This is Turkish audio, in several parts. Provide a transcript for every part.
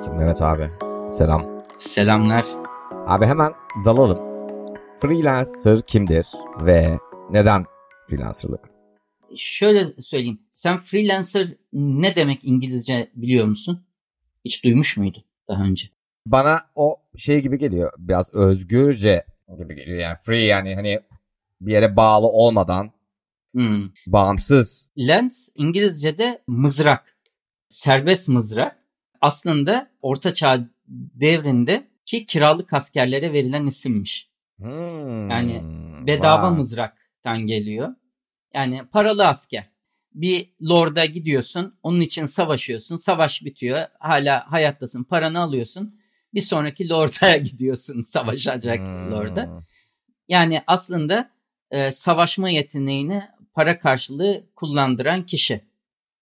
Evet Mehmet abi. Selam. Selamlar. Abi hemen dalalım. Freelancer kimdir ve neden freelancerlık? Şöyle söyleyeyim. Sen freelancer ne demek İngilizce biliyor musun? Hiç duymuş muydun daha önce? Bana o şey gibi geliyor. Biraz özgürce gibi geliyor. Yani free yani hani bir yere bağlı olmadan Hmm. bağımsız. Lens İngilizce'de mızrak. Serbest mızrak. Aslında Orta Çağ devrinde ki kiralık askerlere verilen isimmiş. Hmm, Yani Bedava vay. mızraktan geliyor. Yani paralı asker. Bir lorda gidiyorsun, onun için savaşıyorsun. Savaş bitiyor, hala hayattasın, paranı alıyorsun. Bir sonraki lorda gidiyorsun, savaşacak Hmm. lorda. Yani aslında e, savaşma yeteneğini para karşılığı kullandıran kişi.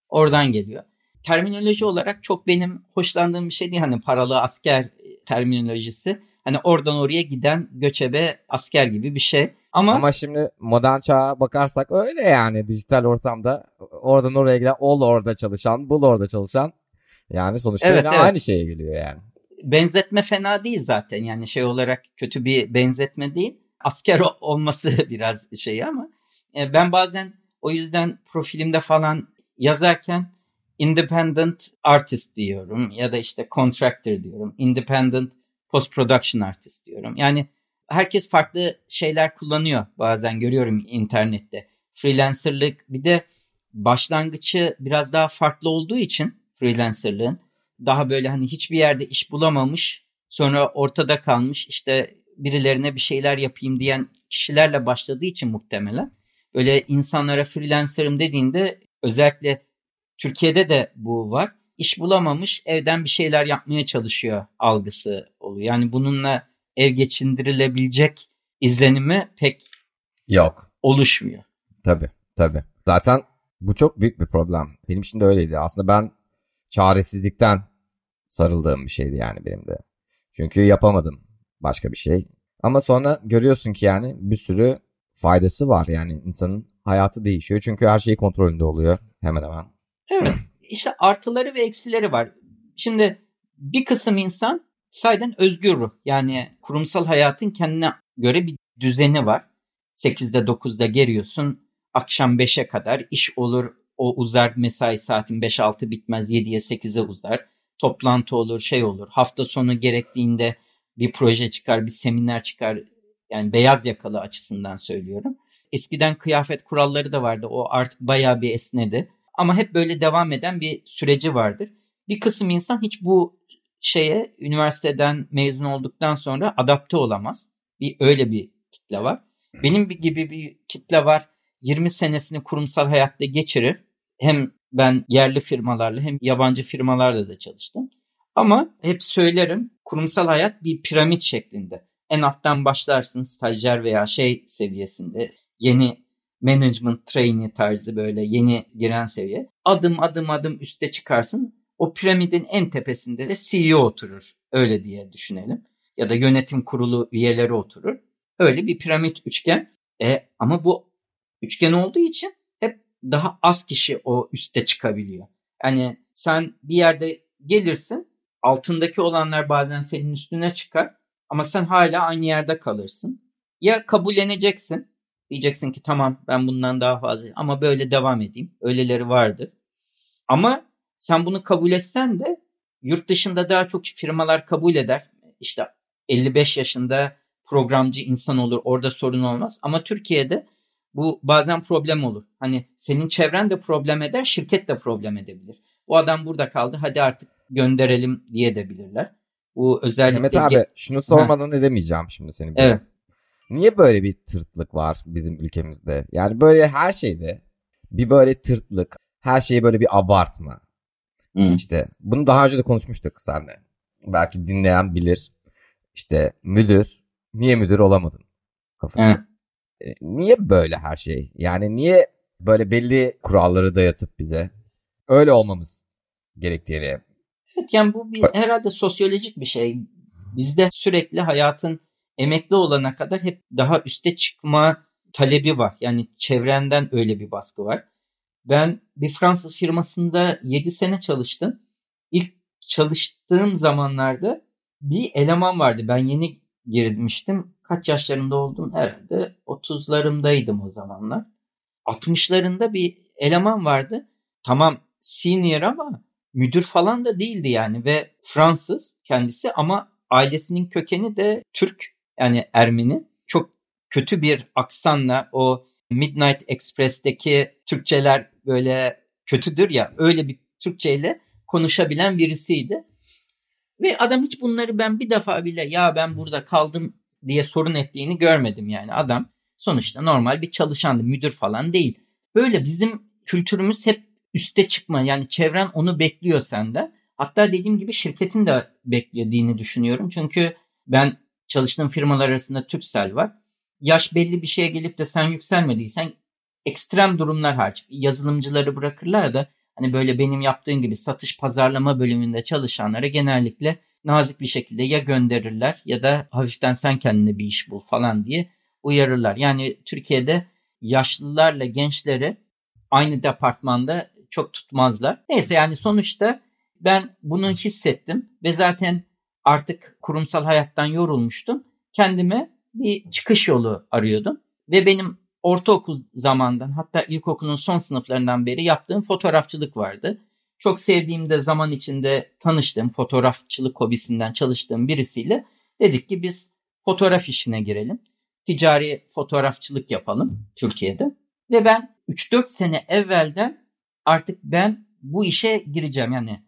Oradan geliyor. Terminoloji olarak çok benim hoşlandığım bir şey değil. Hani paralı asker terminolojisi. Hani oradan oraya giden göçebe asker gibi bir şey. Ama, Ama şimdi modern çağa bakarsak öyle yani dijital ortamda oradan oraya giden ol orada çalışan, bul orada çalışan yani sonuçta Evet, yine evet. aynı şeye geliyor yani. benzetme fena değil zaten. Yani şey olarak kötü bir benzetme değil. Asker olması biraz şey ama e, ben bazen o yüzden profilimde falan yazarken independent artist diyorum ya da işte contractor diyorum. Independent post production artist diyorum. Yani herkes farklı şeyler kullanıyor bazen görüyorum internette. Freelancerlık bir de başlangıcı biraz daha farklı olduğu için freelancerlığın daha böyle hani hiçbir yerde iş bulamamış sonra ortada kalmış işte birilerine bir şeyler yapayım diyen kişilerle başladığı için muhtemelen böyle insanlara freelancerım dediğinde özellikle Türkiye'de de bu var. İş bulamamış evden bir şeyler yapmaya çalışıyor algısı oluyor. Yani bununla ev geçindirilebilecek izlenimi pek Yok. oluşmuyor. Tabii tabii. Zaten bu çok büyük bir problem. Benim için de öyleydi. Aslında ben çaresizlikten sarıldığım bir şeydi yani benim de. Çünkü yapamadım başka bir şey. Ama sonra görüyorsun ki yani bir sürü faydası var yani insanın hayatı değişiyor. Çünkü her şey kontrolünde oluyor hemen hemen. Evet. İşte artıları ve eksileri var. Şimdi bir kısım insan sayeden özgür ruh. Yani kurumsal hayatın kendine göre bir düzeni var. 8'de 9'da geliyorsun. Akşam 5'e kadar iş olur. O uzar mesai saatin 5-6 bitmez 7'ye 8'e uzar. Toplantı olur şey olur. Hafta sonu gerektiğinde bir proje çıkar bir seminer çıkar. Yani beyaz yakalı açısından söylüyorum. Eskiden kıyafet kuralları da vardı. O artık bayağı bir esnedi ama hep böyle devam eden bir süreci vardır. Bir kısım insan hiç bu şeye üniversiteden mezun olduktan sonra adapte olamaz. Bir öyle bir kitle var. Benim gibi bir kitle var. 20 senesini kurumsal hayatta geçirir. Hem ben yerli firmalarla hem yabancı firmalarla da çalıştım. Ama hep söylerim kurumsal hayat bir piramit şeklinde. En alttan başlarsın stajyer veya şey seviyesinde yeni management trainee tarzı böyle yeni giren seviye. Adım adım adım üste çıkarsın. O piramidin en tepesinde de CEO oturur. Öyle diye düşünelim. Ya da yönetim kurulu üyeleri oturur. Öyle bir piramit üçgen. E, ama bu üçgen olduğu için hep daha az kişi o üste çıkabiliyor. Yani sen bir yerde gelirsin altındaki olanlar bazen senin üstüne çıkar ama sen hala aynı yerde kalırsın. Ya kabulleneceksin Diyeceksin ki tamam ben bundan daha fazla ama böyle devam edeyim. Öyleleri vardır. Ama sen bunu kabul etsen de yurt dışında daha çok firmalar kabul eder. İşte 55 yaşında programcı insan olur orada sorun olmaz. Ama Türkiye'de bu bazen problem olur. Hani senin çevren de problem eder, şirket de problem edebilir. O adam burada kaldı hadi artık gönderelim diye de bilirler. Bu özellikle... Mehmet abi şunu sormadan edemeyeceğim şimdi seni. Evet. Niye böyle bir tırtlık var bizim ülkemizde? Yani böyle her şeyde bir böyle tırtlık, her şeyi böyle bir abartma. Hı. İşte bunu daha önce de konuşmuştuk seninle. Belki dinleyen bilir. İşte müdür, niye müdür olamadın? Kafası. Evet. E, Niye böyle her şey? Yani niye böyle belli kuralları dayatıp bize öyle olmamız gerektiğini. Evet yani bu bir, herhalde sosyolojik bir şey. Bizde sürekli hayatın emekli olana kadar hep daha üste çıkma talebi var. Yani çevrenden öyle bir baskı var. Ben bir Fransız firmasında 7 sene çalıştım. İlk çalıştığım zamanlarda bir eleman vardı. Ben yeni girmiştim. Kaç yaşlarında oldum? Herhalde 30'larımdaydım o zamanlar. 60'larında bir eleman vardı. Tamam senior ama müdür falan da değildi yani ve Fransız kendisi ama ailesinin kökeni de Türk yani Ermeni. Çok kötü bir aksanla o Midnight Express'teki Türkçeler böyle kötüdür ya öyle bir Türkçeyle konuşabilen birisiydi. Ve adam hiç bunları ben bir defa bile ya ben burada kaldım diye sorun ettiğini görmedim yani. Adam sonuçta normal bir çalışandı, müdür falan değil. Böyle bizim kültürümüz hep üste çıkma yani çevren onu bekliyor senden. Hatta dediğim gibi şirketin de beklediğini düşünüyorum. Çünkü ben çalıştığım firmalar arasında Türksel var. Yaş belli bir şeye gelip de sen yükselmediysen ekstrem durumlar hariç yazılımcıları bırakırlar da hani böyle benim yaptığım gibi satış pazarlama bölümünde çalışanlara genellikle nazik bir şekilde ya gönderirler ya da hafiften sen kendine bir iş bul falan diye uyarırlar. Yani Türkiye'de yaşlılarla gençleri aynı departmanda çok tutmazlar. Neyse yani sonuçta ben bunu hissettim ve zaten artık kurumsal hayattan yorulmuştum. Kendime bir çıkış yolu arıyordum ve benim ortaokul zamandan hatta ilkokulun son sınıflarından beri yaptığım fotoğrafçılık vardı. Çok sevdiğim de zaman içinde tanıştığım fotoğrafçılık hobisinden çalıştığım birisiyle dedik ki biz fotoğraf işine girelim. Ticari fotoğrafçılık yapalım Türkiye'de. Ve ben 3-4 sene evvelden artık ben bu işe gireceğim yani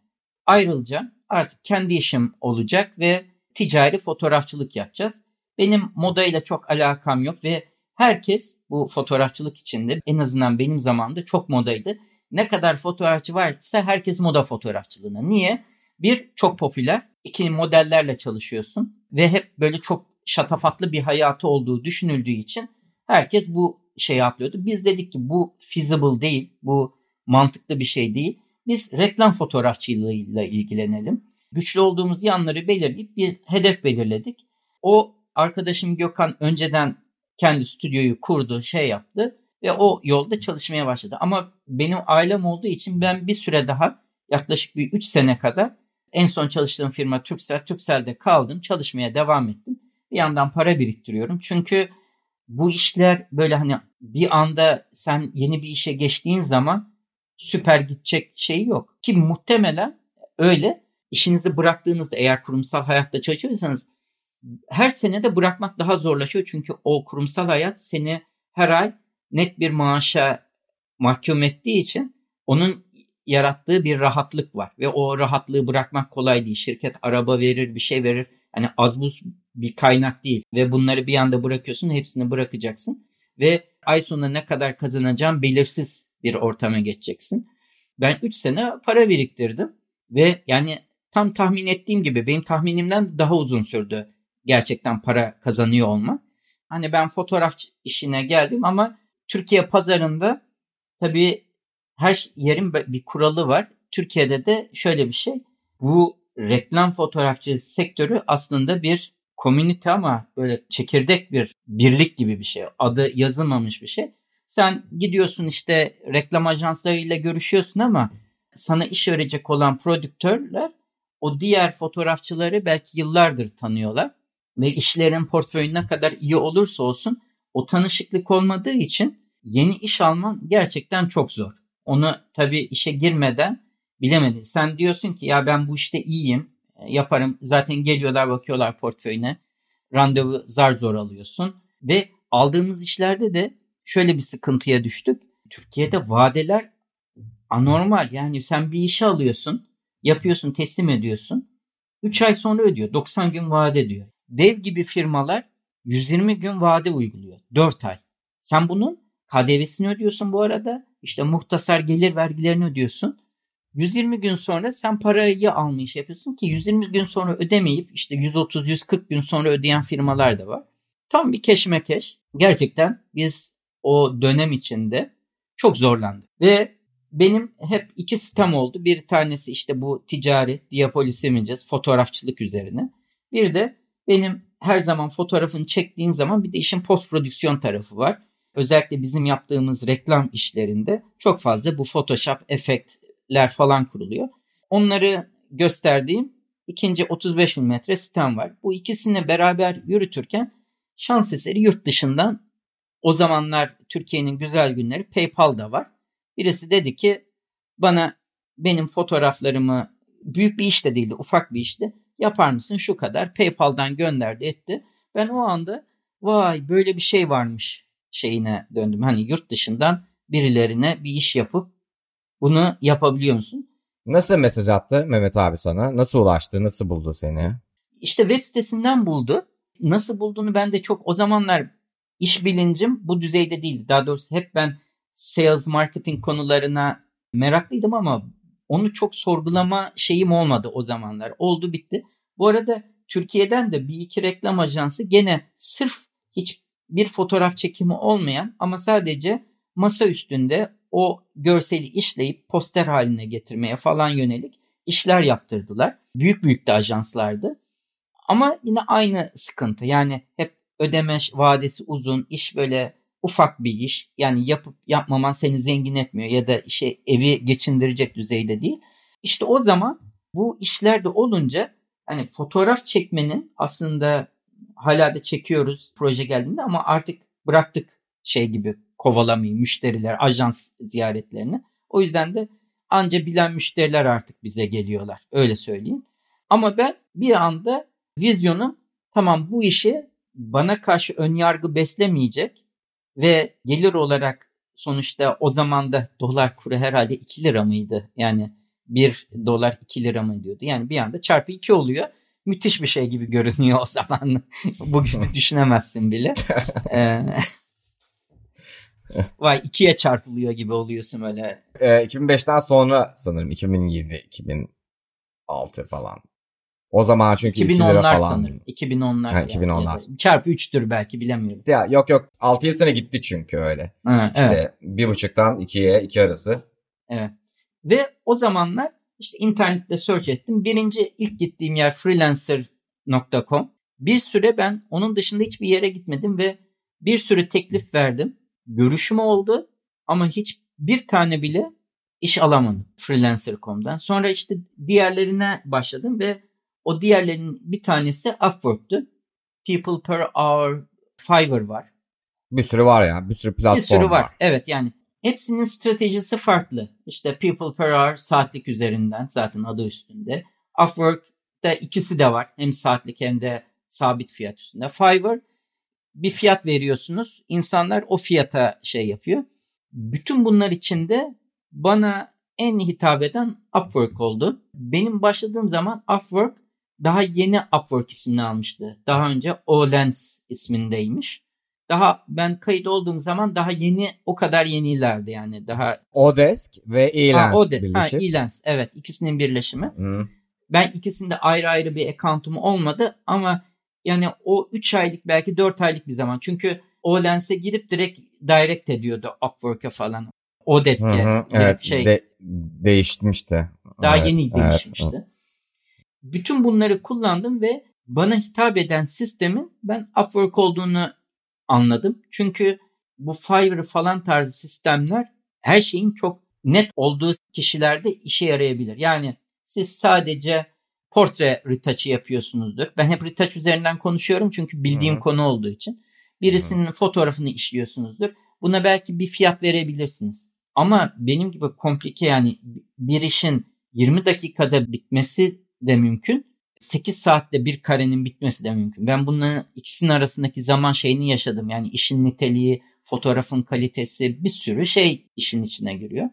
ayrılacağım. Artık kendi işim olacak ve ticari fotoğrafçılık yapacağız. Benim modayla çok alakam yok ve herkes bu fotoğrafçılık içinde en azından benim zamanımda çok modaydı. Ne kadar fotoğrafçı varsa herkes moda fotoğrafçılığına. Niye? Bir, çok popüler. İki, modellerle çalışıyorsun. Ve hep böyle çok şatafatlı bir hayatı olduğu düşünüldüğü için herkes bu şeyi atlıyordu. Biz dedik ki bu feasible değil, bu mantıklı bir şey değil. Biz reklam fotoğrafçılığıyla ilgilenelim. Güçlü olduğumuz yanları belirleyip bir hedef belirledik. O arkadaşım Gökhan önceden kendi stüdyoyu kurdu, şey yaptı ve o yolda çalışmaya başladı. Ama benim ailem olduğu için ben bir süre daha yaklaşık bir 3 sene kadar en son çalıştığım firma Türksel, Türksel'de kaldım, çalışmaya devam ettim. Bir yandan para biriktiriyorum. Çünkü bu işler böyle hani bir anda sen yeni bir işe geçtiğin zaman süper gidecek şey yok. Ki muhtemelen öyle işinizi bıraktığınızda eğer kurumsal hayatta çalışıyorsanız her sene de bırakmak daha zorlaşıyor. Çünkü o kurumsal hayat seni her ay net bir maaşa mahkum ettiği için onun yarattığı bir rahatlık var. Ve o rahatlığı bırakmak kolay değil. Şirket araba verir, bir şey verir. Hani az buz bir kaynak değil. Ve bunları bir anda bırakıyorsun, hepsini bırakacaksın. Ve ay sonunda ne kadar kazanacağım belirsiz bir ortama geçeceksin. Ben 3 sene para biriktirdim. Ve yani tam tahmin ettiğim gibi benim tahminimden daha uzun sürdü gerçekten para kazanıyor olma. Hani ben fotoğraf işine geldim ama Türkiye pazarında tabii her yerin bir kuralı var. Türkiye'de de şöyle bir şey. Bu reklam fotoğrafçı sektörü aslında bir komünite ama böyle çekirdek bir birlik gibi bir şey. Adı yazılmamış bir şey. Sen gidiyorsun işte reklam ajanslarıyla görüşüyorsun ama sana iş verecek olan prodüktörler o diğer fotoğrafçıları belki yıllardır tanıyorlar ve işlerin portföyü ne kadar iyi olursa olsun o tanışıklık olmadığı için yeni iş alman gerçekten çok zor. Onu tabii işe girmeden bilemedin. Sen diyorsun ki ya ben bu işte iyiyim, yaparım. Zaten geliyorlar bakıyorlar portföyüne. Randevu zar zor alıyorsun. Ve aldığımız işlerde de şöyle bir sıkıntıya düştük. Türkiye'de vadeler anormal. Yani sen bir işe alıyorsun, yapıyorsun, teslim ediyorsun. 3 ay sonra ödüyor. 90 gün vade diyor dev gibi firmalar 120 gün vade uyguluyor. 4 ay. Sen bunun KDV'sini ödüyorsun bu arada. İşte muhtasar gelir vergilerini ödüyorsun. 120 gün sonra sen parayı almış yapıyorsun ki 120 gün sonra ödemeyip işte 130-140 gün sonra ödeyen firmalar da var. Tam bir keşmekeş. Gerçekten biz o dönem içinde çok zorlandık. Ve benim hep iki sistem oldu. Bir tanesi işte bu ticari, Diapolis Images, fotoğrafçılık üzerine. Bir de benim her zaman fotoğrafını çektiğin zaman bir de işin post prodüksiyon tarafı var. Özellikle bizim yaptığımız reklam işlerinde çok fazla bu Photoshop efektler falan kuruluyor. Onları gösterdiğim ikinci 35 mm sistem var. Bu ikisini beraber yürütürken şans eseri yurt dışından o zamanlar Türkiye'nin güzel günleri PayPal'da var. Birisi dedi ki bana benim fotoğraflarımı büyük bir iş de değildi ufak bir işti. Yapar mısın şu kadar PayPal'dan gönderdi etti. Ben o anda vay böyle bir şey varmış şeyine döndüm. Hani yurt dışından birilerine bir iş yapıp bunu yapabiliyor musun? Nasıl mesaj attı Mehmet abi sana? Nasıl ulaştı? Nasıl buldu seni? İşte web sitesinden buldu. Nasıl bulduğunu ben de çok o zamanlar iş bilincim bu düzeyde değildi. Daha doğrusu hep ben sales marketing konularına meraklıydım ama onu çok sorgulama şeyim olmadı o zamanlar. Oldu bitti. Bu arada Türkiye'den de bir iki reklam ajansı gene sırf hiç bir fotoğraf çekimi olmayan ama sadece masa üstünde o görseli işleyip poster haline getirmeye falan yönelik işler yaptırdılar. Büyük büyük de ajanslardı. Ama yine aynı sıkıntı. Yani hep ödeme vadesi uzun, iş böyle ufak bir iş. Yani yapıp yapmaman seni zengin etmiyor ya da işe evi geçindirecek düzeyde değil. İşte o zaman bu işlerde olunca hani fotoğraf çekmenin aslında hala da çekiyoruz proje geldiğinde ama artık bıraktık şey gibi kovalamayı müşteriler, ajans ziyaretlerini. O yüzden de anca bilen müşteriler artık bize geliyorlar. Öyle söyleyeyim. Ama ben bir anda vizyonum tamam bu işi bana karşı ön yargı beslemeyecek ve gelir olarak sonuçta o zaman da dolar kuru herhalde 2 lira mıydı? Yani 1 dolar 2 lira mı diyordu? Yani bir anda çarpı 2 oluyor. Müthiş bir şey gibi görünüyor o zaman. Bugün düşünemezsin bile. Ee, Vay ikiye çarpılıyor gibi oluyorsun öyle. Ee, 2005'ten sonra sanırım 2007, 2006 falan. O zaman çünkü 2 lira falan. sanırım. 2010'lar. Ha, 2010'lar. Yani. Çarpı 3'tür belki bilemiyorum. Ya yok yok 6-7 sene gitti çünkü öyle. Ha, işte evet. bir buçuktan ikiye iki arası. Evet. Ve o zamanlar işte internette search ettim. Birinci ilk gittiğim yer freelancer.com. Bir süre ben onun dışında hiçbir yere gitmedim ve bir sürü teklif verdim görüşüm oldu ama hiç bir tane bile iş alamadım freelancer.com'dan. Sonra işte diğerlerine başladım ve o diğerlerinin bir tanesi Upwork'tu. People per hour Fiverr var. Bir sürü var ya. Bir sürü platform Bir sürü var. var. Evet yani hepsinin stratejisi farklı. İşte people per hour saatlik üzerinden zaten adı üstünde. Upwork'ta ikisi de var. Hem saatlik hem de sabit fiyat üstünde. Fiverr bir fiyat veriyorsunuz. İnsanlar o fiyata şey yapıyor. Bütün bunlar içinde bana en hitap eden Upwork oldu. Benim başladığım zaman Upwork daha yeni Upwork ismini almıştı. Daha önce Olens ismindeymiş. Daha ben kayıt olduğum zaman daha yeni o kadar yenilerdi yani daha. Odesk ve Elance Ode, birleşip. Ha, Elance evet ikisinin birleşimi. Hı. Ben ikisinde ayrı ayrı bir account'um olmadı ama yani o 3 aylık belki 4 aylık bir zaman. Çünkü o lense girip direkt direct ediyordu Upwork'a falan. O deske. Hı hı, evet şey, de, değişmişti. Daha evet, yeni değişmişti. evet. Bütün bunları kullandım ve bana hitap eden sistemin ben Upwork olduğunu anladım. Çünkü bu Fiverr falan tarzı sistemler her şeyin çok net olduğu kişilerde işe yarayabilir. Yani siz sadece portre retouch'ı yapıyorsunuzdur. Ben hep retouch üzerinden konuşuyorum çünkü bildiğim Hı. konu olduğu için. Birisinin Hı. fotoğrafını işliyorsunuzdur. Buna belki bir fiyat verebilirsiniz. Ama benim gibi komplike yani bir işin 20 dakikada bitmesi de mümkün. 8 saatte bir karenin bitmesi de mümkün. Ben bunların ikisinin arasındaki zaman şeyini yaşadım. Yani işin niteliği, fotoğrafın kalitesi bir sürü şey işin içine giriyor.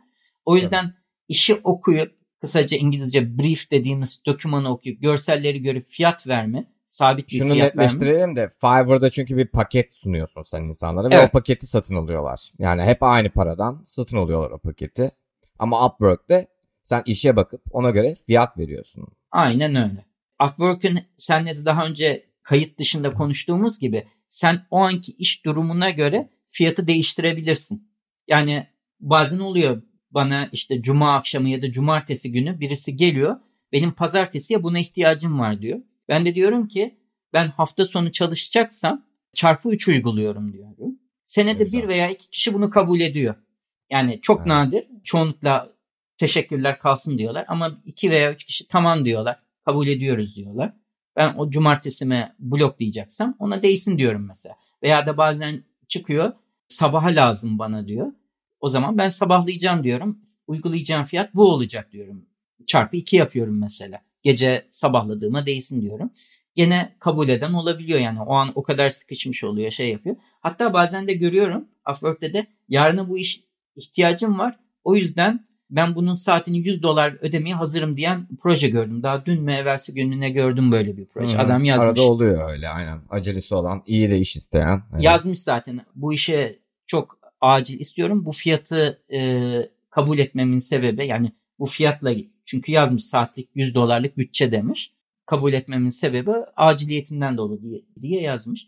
O yüzden evet. işi okuyup kısaca İngilizce brief dediğimiz dokümanı okuyup görselleri görüp fiyat verme, sabit bir Şunu fiyat netleştirelim verme. de Fiverr'da çünkü bir paket sunuyorsun sen insanlara Evet. ve o paketi satın alıyorlar. Yani hep aynı paradan satın alıyorlar o paketi. Ama Upwork'te sen işe bakıp ona göre fiyat veriyorsun. Aynen öyle. Upwork'ün senle de daha önce kayıt dışında konuştuğumuz gibi sen o anki iş durumuna göre fiyatı değiştirebilirsin. Yani bazen oluyor bana işte cuma akşamı ya da cumartesi günü birisi geliyor. Benim pazartesiye buna ihtiyacım var diyor. Ben de diyorum ki ben hafta sonu çalışacaksam çarpı 3 uyguluyorum diyorum. Senede Güzel. bir veya iki kişi bunu kabul ediyor. Yani çok Evet. nadir. Çoğunlukla teşekkürler kalsın diyorlar. Ama iki veya üç kişi tamam diyorlar. Kabul ediyoruz diyorlar. Ben o cumartesime bloklayacaksam ona değsin diyorum mesela. Veya da bazen çıkıyor sabaha lazım bana diyor. O zaman ben sabahlayacağım diyorum. Uygulayacağım fiyat bu olacak diyorum. Çarpı iki yapıyorum mesela. Gece sabahladığıma değsin diyorum. Gene kabul eden olabiliyor yani. O an o kadar sıkışmış oluyor şey yapıyor. Hatta bazen de görüyorum Upwork'te de yarına bu iş ihtiyacım var. O yüzden ben bunun saatini 100 dolar ödemeye hazırım diyen proje gördüm. Daha dün mü evvelsi gününe gördüm böyle bir proje. Hı, Adam yazmış. Arada oluyor öyle aynen. Acelesi olan, iyi de iş isteyen. Evet. Yazmış zaten bu işe çok acil istiyorum. Bu fiyatı e, kabul etmemin sebebi yani bu fiyatla çünkü yazmış saatlik 100 dolarlık bütçe demiş. Kabul etmemin sebebi aciliyetinden dolayı diye, diye yazmış.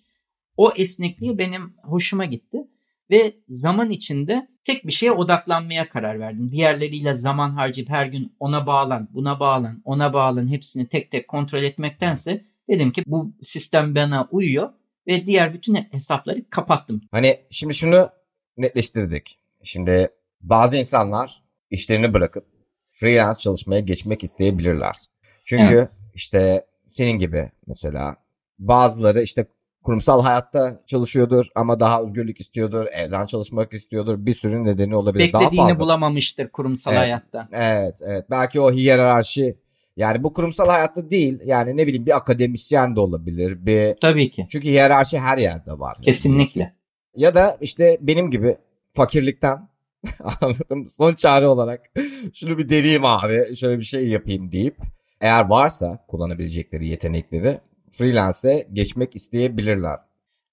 O esnekliği benim hoşuma gitti ve zaman içinde tek bir şeye odaklanmaya karar verdim. Diğerleriyle zaman harcayıp her gün ona bağlan, buna bağlan, ona bağlan hepsini tek tek kontrol etmektense dedim ki bu sistem bana uyuyor ve diğer bütün hesapları kapattım. Hani şimdi şunu netleştirdik. Şimdi bazı insanlar işlerini bırakıp freelance çalışmaya geçmek isteyebilirler. Çünkü evet. işte senin gibi mesela bazıları işte kurumsal hayatta çalışıyordur ama daha özgürlük istiyordur, evden çalışmak istiyordur. Bir sürü nedeni olabilir. Beklediğini daha fazla. bulamamıştır kurumsal evet, hayatta. Evet, evet. Belki o hiyerarşi yani bu kurumsal hayatta değil. Yani ne bileyim bir akademisyen de olabilir. Bir Tabii ki. Çünkü hiyerarşi her yerde var. Kesinlikle. Ya da işte benim gibi fakirlikten anladım. Son çare olarak şunu bir deneyeyim abi. Şöyle bir şey yapayım deyip eğer varsa kullanabilecekleri yetenekleri freelance'e geçmek isteyebilirler.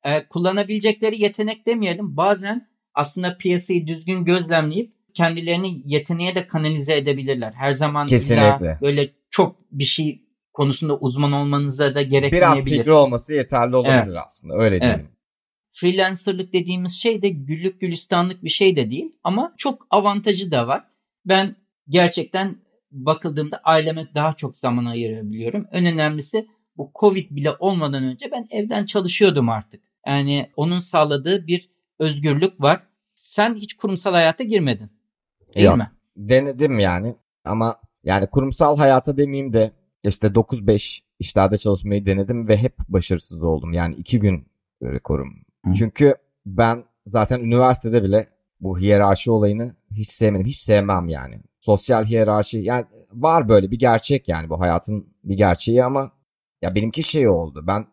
Ee, kullanabilecekleri yetenek demeyelim. Bazen aslında piyasayı düzgün gözlemleyip kendilerini yeteneğe de kanalize edebilirler. Her zaman Kesinlikle. böyle çok bir şey konusunda uzman olmanıza da gerekmeyebilir. Biraz fikri olması yeterli olabilir evet. aslında. Öyle diyelim. Evet. Freelancerlık dediğimiz şey de güllük gülistanlık bir şey de değil ama çok avantajı da var. Ben gerçekten bakıldığımda aileme daha çok zaman ayırabiliyorum. En önemlisi bu Covid bile olmadan önce ben evden çalışıyordum artık. Yani onun sağladığı bir özgürlük var. Sen hiç kurumsal hayata girmedin. Değil Yok, mi? Denedim yani ama yani kurumsal hayata demeyeyim de işte 9-5 işlerde çalışmayı denedim ve hep başarısız oldum. Yani iki gün rekorum. Hı. Çünkü ben zaten üniversitede bile bu hiyerarşi olayını hiç sevmedim. Hiç sevmem yani. Sosyal hiyerarşi yani var böyle bir gerçek yani bu hayatın bir gerçeği ama ya benimki şey oldu. Ben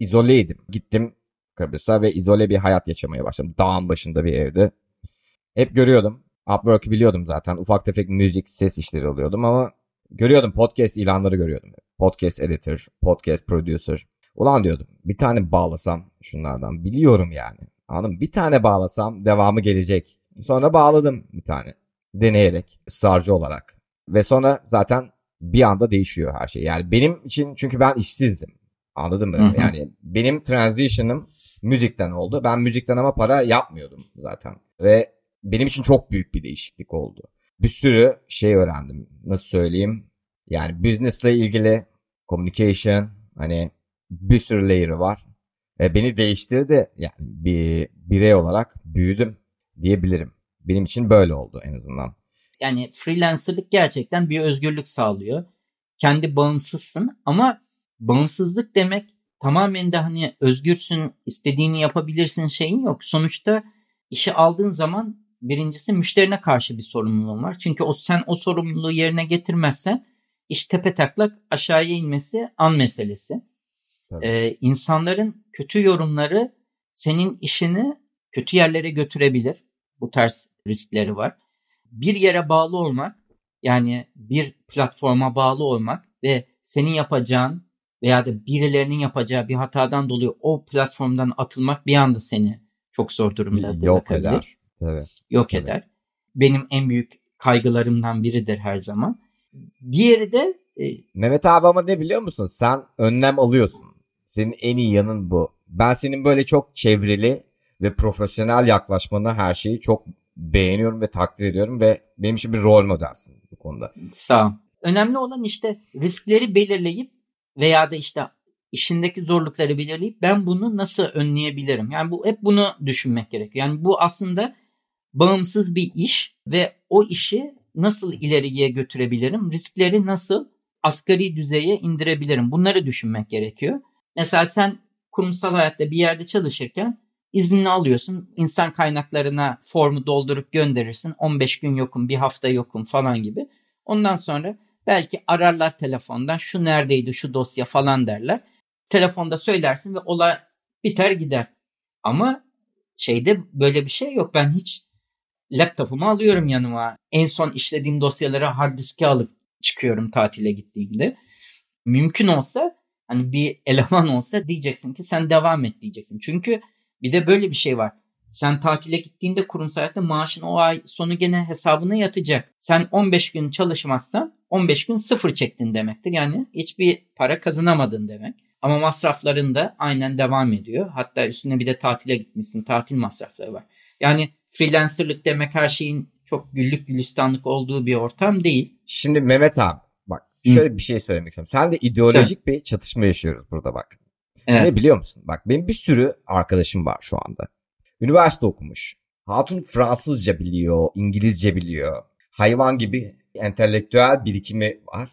izoleydim. Gittim Kıbrıs'a ve izole bir hayat yaşamaya başladım. Dağın başında bir evde. Hep görüyordum. Upwork'ı biliyordum zaten. Ufak tefek müzik, ses işleri alıyordum ama görüyordum podcast ilanları görüyordum. Podcast editor, podcast producer. Ulan diyordum bir tane bağlasam şunlardan biliyorum yani. Anladın Bir tane bağlasam devamı gelecek. Sonra bağladım bir tane. Deneyerek, ısrarcı olarak. Ve sonra zaten bir anda değişiyor her şey. Yani benim için çünkü ben işsizdim. Anladın mı? Hı hı. Yani benim transition'ım müzikten oldu. Ben müzikten ama para yapmıyordum zaten. Ve benim için çok büyük bir değişiklik oldu. Bir sürü şey öğrendim. Nasıl söyleyeyim? Yani business'la ilgili communication hani bir sürü layer'ı var. Ve beni değiştirdi. Yani bir birey olarak büyüdüm diyebilirim. Benim için böyle oldu en azından. Yani freelancerlık gerçekten bir özgürlük sağlıyor. Kendi bağımsızsın ama bağımsızlık demek tamamen de hani özgürsün, istediğini yapabilirsin şeyin yok. Sonuçta işi aldığın zaman birincisi müşterine karşı bir sorumluluğun var. Çünkü o sen o sorumluluğu yerine getirmezsen iş tepe taklak aşağıya inmesi an meselesi. Ee, insanların kötü yorumları senin işini kötü yerlere götürebilir. Bu tarz riskleri var. Bir yere bağlı olmak yani bir platforma bağlı olmak ve senin yapacağın veya da birilerinin yapacağı bir hatadan dolayı o platformdan atılmak bir anda seni çok zor durumda Yok eder. Tabii. Yok Tabii. eder. Benim en büyük kaygılarımdan biridir her zaman. Diğeri de e, Mehmet abi ama ne biliyor musun? Sen önlem alıyorsun. Senin en iyi yanın bu. Ben senin böyle çok çevreli ve profesyonel yaklaşmanı her şeyi çok beğeniyorum ve takdir ediyorum ve benim için bir rol modelsin bu konuda. Sağ ol. Önemli olan işte riskleri belirleyip veya da işte işindeki zorlukları belirleyip ben bunu nasıl önleyebilirim? Yani bu hep bunu düşünmek gerekiyor. Yani bu aslında bağımsız bir iş ve o işi nasıl ileriye götürebilirim? Riskleri nasıl asgari düzeye indirebilirim? Bunları düşünmek gerekiyor. Mesela sen kurumsal hayatta bir yerde çalışırken iznini alıyorsun. İnsan kaynaklarına formu doldurup gönderirsin. 15 gün yokum, bir hafta yokum falan gibi. Ondan sonra belki ararlar telefondan şu neredeydi şu dosya falan derler. Telefonda söylersin ve olay biter gider. Ama şeyde böyle bir şey yok. Ben hiç laptopumu alıyorum yanıma. En son işlediğim dosyaları hard diske alıp çıkıyorum tatile gittiğimde. Mümkün olsa hani bir eleman olsa diyeceksin ki sen devam et diyeceksin. Çünkü bir de böyle bir şey var. Sen tatile gittiğinde kurumsal hayatta maaşın o ay sonu gene hesabına yatacak. Sen 15 gün çalışmazsan 15 gün sıfır çektin demektir. Yani hiçbir para kazanamadın demek. Ama masrafların da aynen devam ediyor. Hatta üstüne bir de tatile gitmişsin. Tatil masrafları var. Yani freelancerlık demek her şeyin çok güllük gülistanlık olduğu bir ortam değil. Şimdi Mehmet abi bak şöyle Hı. bir şey söylemek istiyorum. Sen de ideolojik Sen... bir çatışma yaşıyoruz burada bak. Evet. Ne biliyor musun? Bak benim bir sürü arkadaşım var şu anda. Üniversite okumuş. Hatun Fransızca biliyor, İngilizce biliyor. Hayvan gibi entelektüel birikimi var.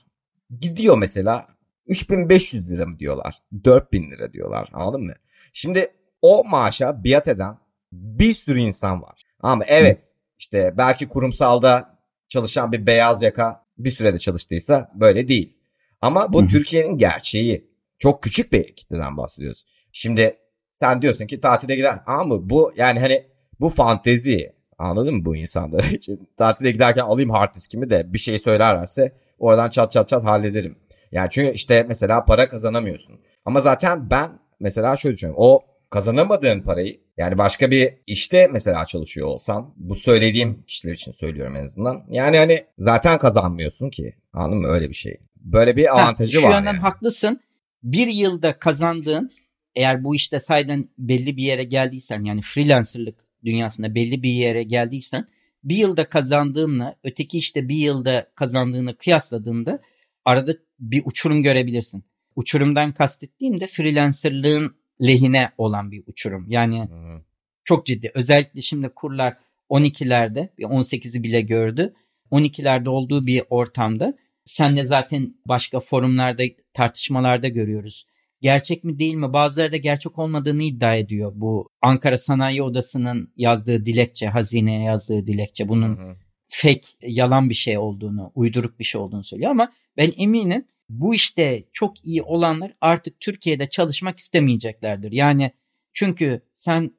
Gidiyor mesela 3500 lira mı diyorlar? 4000 lira diyorlar. Anladın mı? Şimdi o maaşa biat eden bir sürü insan var. Ama evet işte belki kurumsalda çalışan bir beyaz yaka bir sürede çalıştıysa böyle değil. Ama bu Türkiye'nin gerçeği. Çok küçük bir kitleden bahsediyoruz. Şimdi sen diyorsun ki tatile gider ama bu yani hani bu fantezi anladın mı bu insanlar için? Tatile giderken alayım hard diskimi de bir şey söylerlerse oradan çat çat çat hallederim. Yani çünkü işte mesela para kazanamıyorsun. Ama zaten ben mesela şöyle düşünüyorum. O kazanamadığın parayı yani başka bir işte mesela çalışıyor olsan bu söylediğim kişiler için söylüyorum en azından. Yani hani zaten kazanmıyorsun ki. Anladın mı öyle bir şey. Böyle bir avantajı ha, şu var. Şu yandan yani. haklısın. Bir yılda kazandığın eğer bu işte sayeden belli bir yere geldiysen yani freelancerlık dünyasında belli bir yere geldiysen bir yılda kazandığınla öteki işte bir yılda kazandığını kıyasladığında arada bir uçurum görebilirsin. Uçurumdan kastettiğim de freelancerlığın lehine olan bir uçurum. Yani hmm. çok ciddi. Özellikle şimdi kurlar 12'lerde 18'i bile gördü. 12'lerde olduğu bir ortamda senle zaten başka forumlarda tartışmalarda görüyoruz. Gerçek mi değil mi? Bazıları da gerçek olmadığını iddia ediyor. Bu Ankara Sanayi Odası'nın yazdığı dilekçe, hazineye yazdığı dilekçe. Bunun hı fake, yalan bir şey olduğunu, uyduruk bir şey olduğunu söylüyor ama ben eminim bu işte çok iyi olanlar artık Türkiye'de çalışmak istemeyeceklerdir. Yani çünkü sen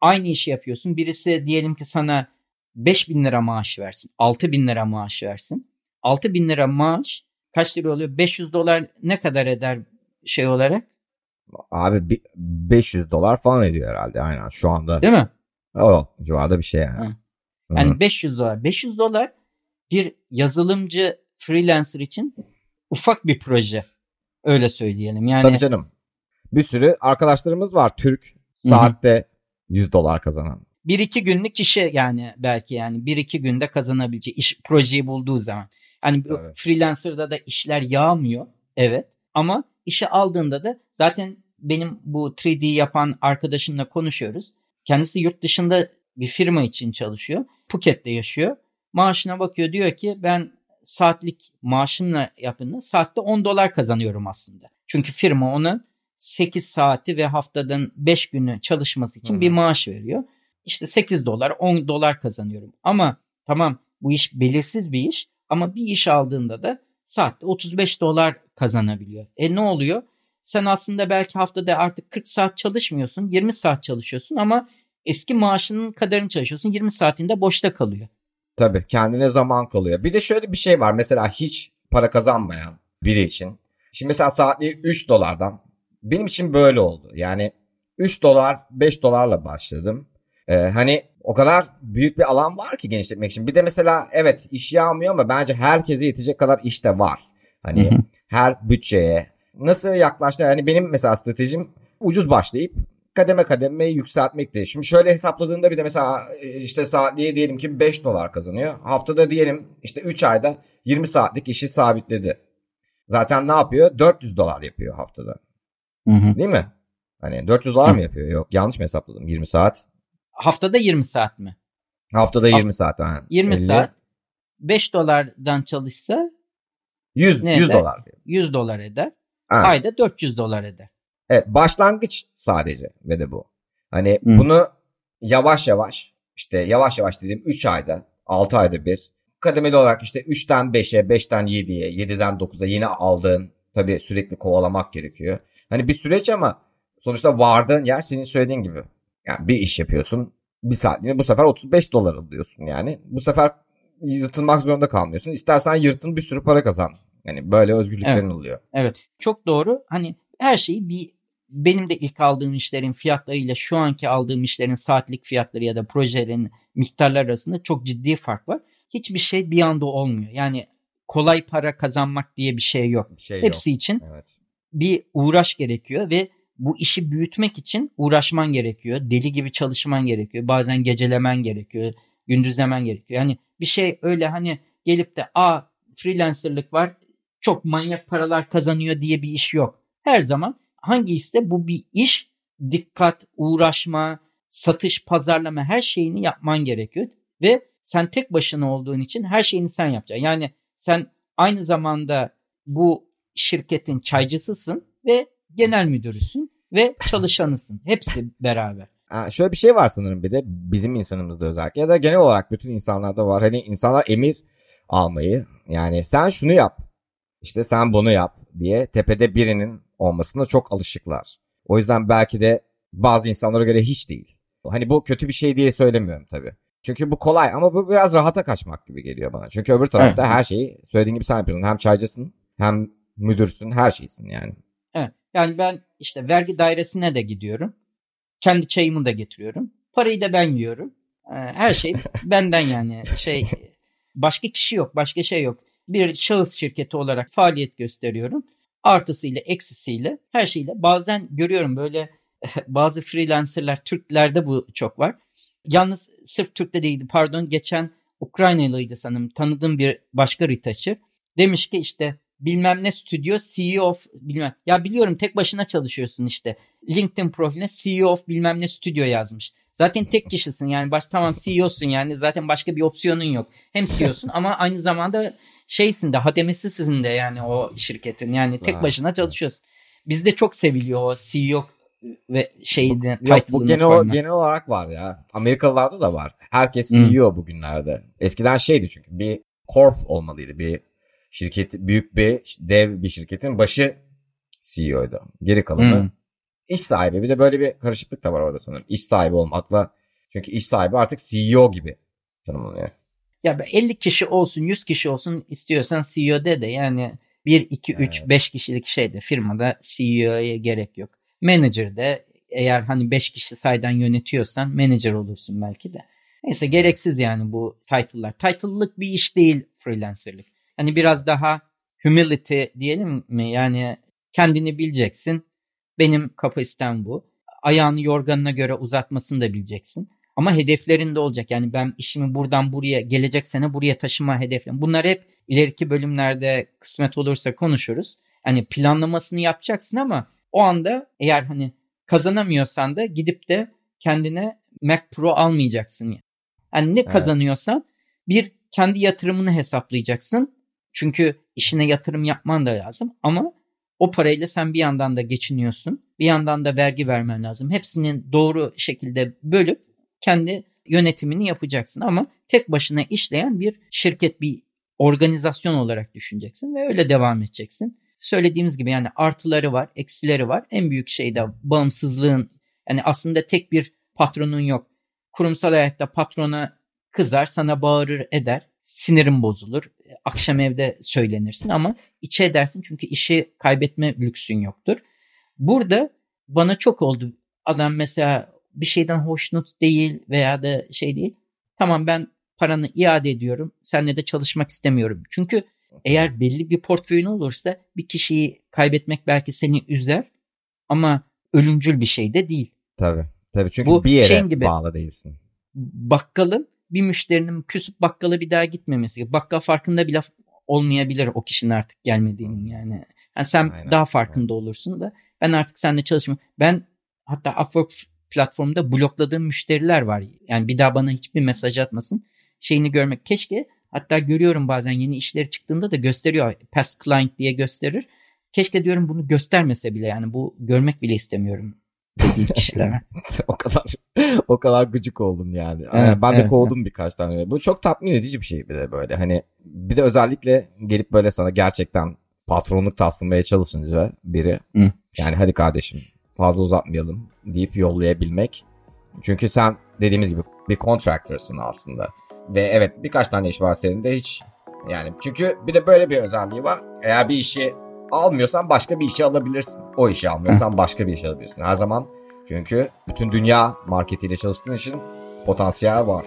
aynı işi yapıyorsun. Birisi diyelim ki sana 5 bin lira maaş versin, 6 bin lira maaş versin. 6 bin lira maaş kaç lira oluyor? 500 dolar ne kadar eder şey olarak? Abi 500 dolar falan ediyor herhalde aynen şu anda. Değil mi? O civarda bir şey yani. Yani Hı. 500 dolar. 500 dolar bir yazılımcı freelancer için ufak bir proje. Öyle söyleyelim. Yani Tabii canım. Bir sürü arkadaşlarımız var Türk saatte Hı-hı. 100 dolar kazanan. Bir iki günlük işe yani belki yani bir iki günde kazanabileceği iş projeyi bulduğu zaman. Hani evet. freelancer'da da işler yağmıyor. Evet. Ama işe aldığında da zaten benim bu 3D yapan arkadaşımla konuşuyoruz. Kendisi yurt dışında bir firma için çalışıyor. Phuket'te yaşıyor. Maaşına bakıyor diyor ki ben saatlik maaşımla yapını saatte 10 dolar kazanıyorum aslında. Çünkü firma ona 8 saati ve haftadan 5 günü çalışması için Hı-hı. bir maaş veriyor. İşte 8 dolar 10 dolar kazanıyorum. Ama tamam bu iş belirsiz bir iş ama bir iş aldığında da saatte 35 dolar kazanabiliyor. E ne oluyor? Sen aslında belki haftada artık 40 saat çalışmıyorsun, 20 saat çalışıyorsun ama eski maaşının kadarını çalışıyorsun. 20 saatinde boşta kalıyor. Tabii kendine zaman kalıyor. Bir de şöyle bir şey var. Mesela hiç para kazanmayan biri için. Şimdi mesela saatliği 3 dolardan. Benim için böyle oldu. Yani 3 dolar 5 dolarla başladım. Ee, hani o kadar büyük bir alan var ki genişletmek için. Bir de mesela evet iş yağmıyor ama bence herkese yetecek kadar iş de var. Hani her bütçeye nasıl yaklaştı? Yani benim mesela stratejim ucuz başlayıp kademe kademe yükseltmekte. Şimdi şöyle hesapladığında bir de mesela e, işte saatliğe diyelim ki 5 dolar kazanıyor. Haftada diyelim işte 3 ayda 20 saatlik işi sabitledi. Zaten ne yapıyor? 400 dolar yapıyor haftada. Hı hı. Değil mi? Hani 400 dolar hı. mı yapıyor? Yok yanlış mı hesapladım? 20 saat. Haftada 20 saat mi? Haftada 20 Haft- saat. Yani. 20 50. saat. 5 dolardan çalışsa 100, Ne 100 eder? dolar. 100 dolar eder. Ha. Ayda 400 dolar eder. Evet başlangıç sadece ve de bu. Hani Hı. bunu yavaş yavaş işte yavaş yavaş dediğim 3 ayda 6 ayda bir kademeli olarak işte 3'ten 5'e 5'ten 7'ye 7'den 9'a yine aldığın tabii sürekli kovalamak gerekiyor. Hani bir süreç ama sonuçta vardığın yer senin söylediğin gibi. Yani bir iş yapıyorsun bir saatliğine bu sefer 35 dolar alıyorsun yani. Bu sefer yırtılmak zorunda kalmıyorsun. İstersen yırtın bir sürü para kazan. Yani böyle özgürlüklerin Evet. oluyor. Evet. Çok doğru. Hani her şeyi bir benim de ilk aldığım işlerin fiyatlarıyla şu anki aldığım işlerin saatlik fiyatları ya da projelerin miktarları arasında çok ciddi fark var. Hiçbir şey bir anda olmuyor. Yani kolay para kazanmak diye bir şey yok. Bir şey Hepsi yok. için Evet. bir uğraş gerekiyor ve bu işi büyütmek için uğraşman gerekiyor. Deli gibi çalışman gerekiyor. Bazen gecelemen gerekiyor. Gündüzlemen gerekiyor. Yani bir şey öyle hani gelip de a freelancerlık var çok manyak paralar kazanıyor diye bir iş yok. Her zaman hangi iste bu bir iş dikkat, uğraşma, satış, pazarlama her şeyini yapman gerekiyor. Ve sen tek başına olduğun için her şeyini sen yapacaksın. Yani sen aynı zamanda bu şirketin çaycısısın ve genel müdürüsün ve çalışanısın. Hepsi beraber. Ha, şöyle bir şey var sanırım bir de bizim insanımızda özellikle ya da genel olarak bütün insanlarda var. Hani insanlar emir almayı yani sen şunu yap işte sen bunu yap diye tepede birinin olmasına çok alışıklar. O yüzden belki de bazı insanlara göre hiç değil. Hani bu kötü bir şey diye söylemiyorum tabii. Çünkü bu kolay ama bu biraz rahata kaçmak gibi geliyor bana. Çünkü öbür tarafta Evet. her şeyi söylediğin gibi sen yapıyorsun. Hem çaycısın hem müdürsün her şeysin yani. Yani ben işte vergi dairesine de gidiyorum. Kendi çayımı da getiriyorum. Parayı da ben yiyorum. Ee, Her şey benden yani şey başka kişi yok, başka şey yok. Bir şahıs şirketi olarak faaliyet gösteriyorum. Artısıyla, eksisiyle, her şeyle. Bazen görüyorum böyle bazı freelancerlar, Türklerde bu çok var. Yalnız sırf Türk'te değildi pardon geçen Ukraynalıydı sanırım tanıdığım bir başka retoucher. Demiş ki işte bilmem ne stüdyo CEO of bilmem. Ya biliyorum tek başına çalışıyorsun işte. LinkedIn profiline CEO of bilmem ne stüdyo yazmış. Zaten tek kişisin yani baş tamam CEO'sun yani zaten başka bir opsiyonun yok. Hem CEO'sun ama aynı zamanda şeysin de hademesisin de yani o şirketin yani tek başına çalışıyorsun. Bizde çok seviliyor o CEO ve şeyden Yok bu genel, koymak. genel olarak var ya. Amerikalılarda da var. Herkes. CEO bugünlerde. Eskiden şeydi çünkü bir corp olmalıydı. Bir şirket, büyük bir dev bir şirketin başı CEO'ydu. Geri kalanı Hı. iş sahibi. Bir de böyle bir karışıklık da var orada sanırım. İş sahibi olmakla çünkü iş sahibi artık CEO gibi tanımlanıyor. Ya be 50 kişi olsun 100 kişi olsun istiyorsan CEO de de yani 1, 2, 3, Evet. 5 kişilik şeyde firmada CEO'ya gerek yok. Manager de eğer hani 5 kişi saydan yönetiyorsan manager olursun belki de. Neyse gereksiz yani bu title'lar. Title'lık bir iş değil freelancerlık. Hani biraz daha humility diyelim mi? Yani kendini bileceksin. Benim kapasitem bu. Ayağını yorganına göre uzatmasını da bileceksin. Ama hedeflerin de olacak. Yani ben işimi buradan buraya gelecek sene buraya taşıma hedefim. Bunlar hep ileriki bölümlerde kısmet olursa konuşuruz. Hani planlamasını yapacaksın ama o anda eğer hani kazanamıyorsan da gidip de kendine Mac Pro almayacaksın. Yani, yani ne Evet. kazanıyorsan bir kendi yatırımını hesaplayacaksın. Çünkü işine yatırım yapman da lazım ama o parayla sen bir yandan da geçiniyorsun. Bir yandan da vergi vermen lazım. Hepsinin doğru şekilde bölüp kendi yönetimini yapacaksın ama tek başına işleyen bir şirket, bir organizasyon olarak düşüneceksin ve öyle devam edeceksin. Söylediğimiz gibi yani artıları var, eksileri var. En büyük şey de bağımsızlığın yani aslında tek bir patronun yok. Kurumsal hayatta patrona kızar, sana bağırır eder. Sinirin bozulur. Akşam evde söylenirsin ama içe edersin çünkü işi kaybetme lüksün yoktur. Burada bana çok oldu. Adam mesela bir şeyden hoşnut değil veya da şey değil. Tamam ben paranı iade ediyorum. Seninle de çalışmak istemiyorum. Çünkü eğer belli bir portföyün olursa bir kişiyi kaybetmek belki seni üzer ama ölümcül bir şey de değil. Tabii. Tabii çünkü Bu bir yere gibi. bağlı değilsin. Bakkalın bir müşterinin küsüp bakkala bir daha gitmemesi. Bakkal farkında bile olmayabilir o kişinin artık gelmediğinin yani. yani sen Aynen. daha farkında olursun da ben artık seninle çalışmıyorum. Ben hatta Upwork platformunda blokladığım müşteriler var. Yani bir daha bana hiçbir mesaj atmasın. Şeyini görmek. Keşke Hatta görüyorum bazen yeni işleri çıktığında da gösteriyor. Past client diye gösterir. Keşke diyorum bunu göstermese bile yani bu görmek bile istemiyorum dediği kişilere. o kadar o kadar gıcık oldum yani. Evet, ben de evet, kovdum birkaç tane. Bu çok tatmin edici bir şey bir de böyle. Hani bir de özellikle gelip böyle sana gerçekten patronluk taslamaya çalışınca biri Hı. yani hadi kardeşim fazla uzatmayalım deyip yollayabilmek. Çünkü sen dediğimiz gibi bir contractor'sın aslında. Ve evet birkaç tane iş var senin de hiç yani çünkü bir de böyle bir özelliği var. Eğer bir işi almıyorsan başka bir işi alabilirsin. O işi almıyorsan başka bir işi alabilirsin. Her zaman çünkü bütün dünya marketiyle çalıştığın için potansiyel var.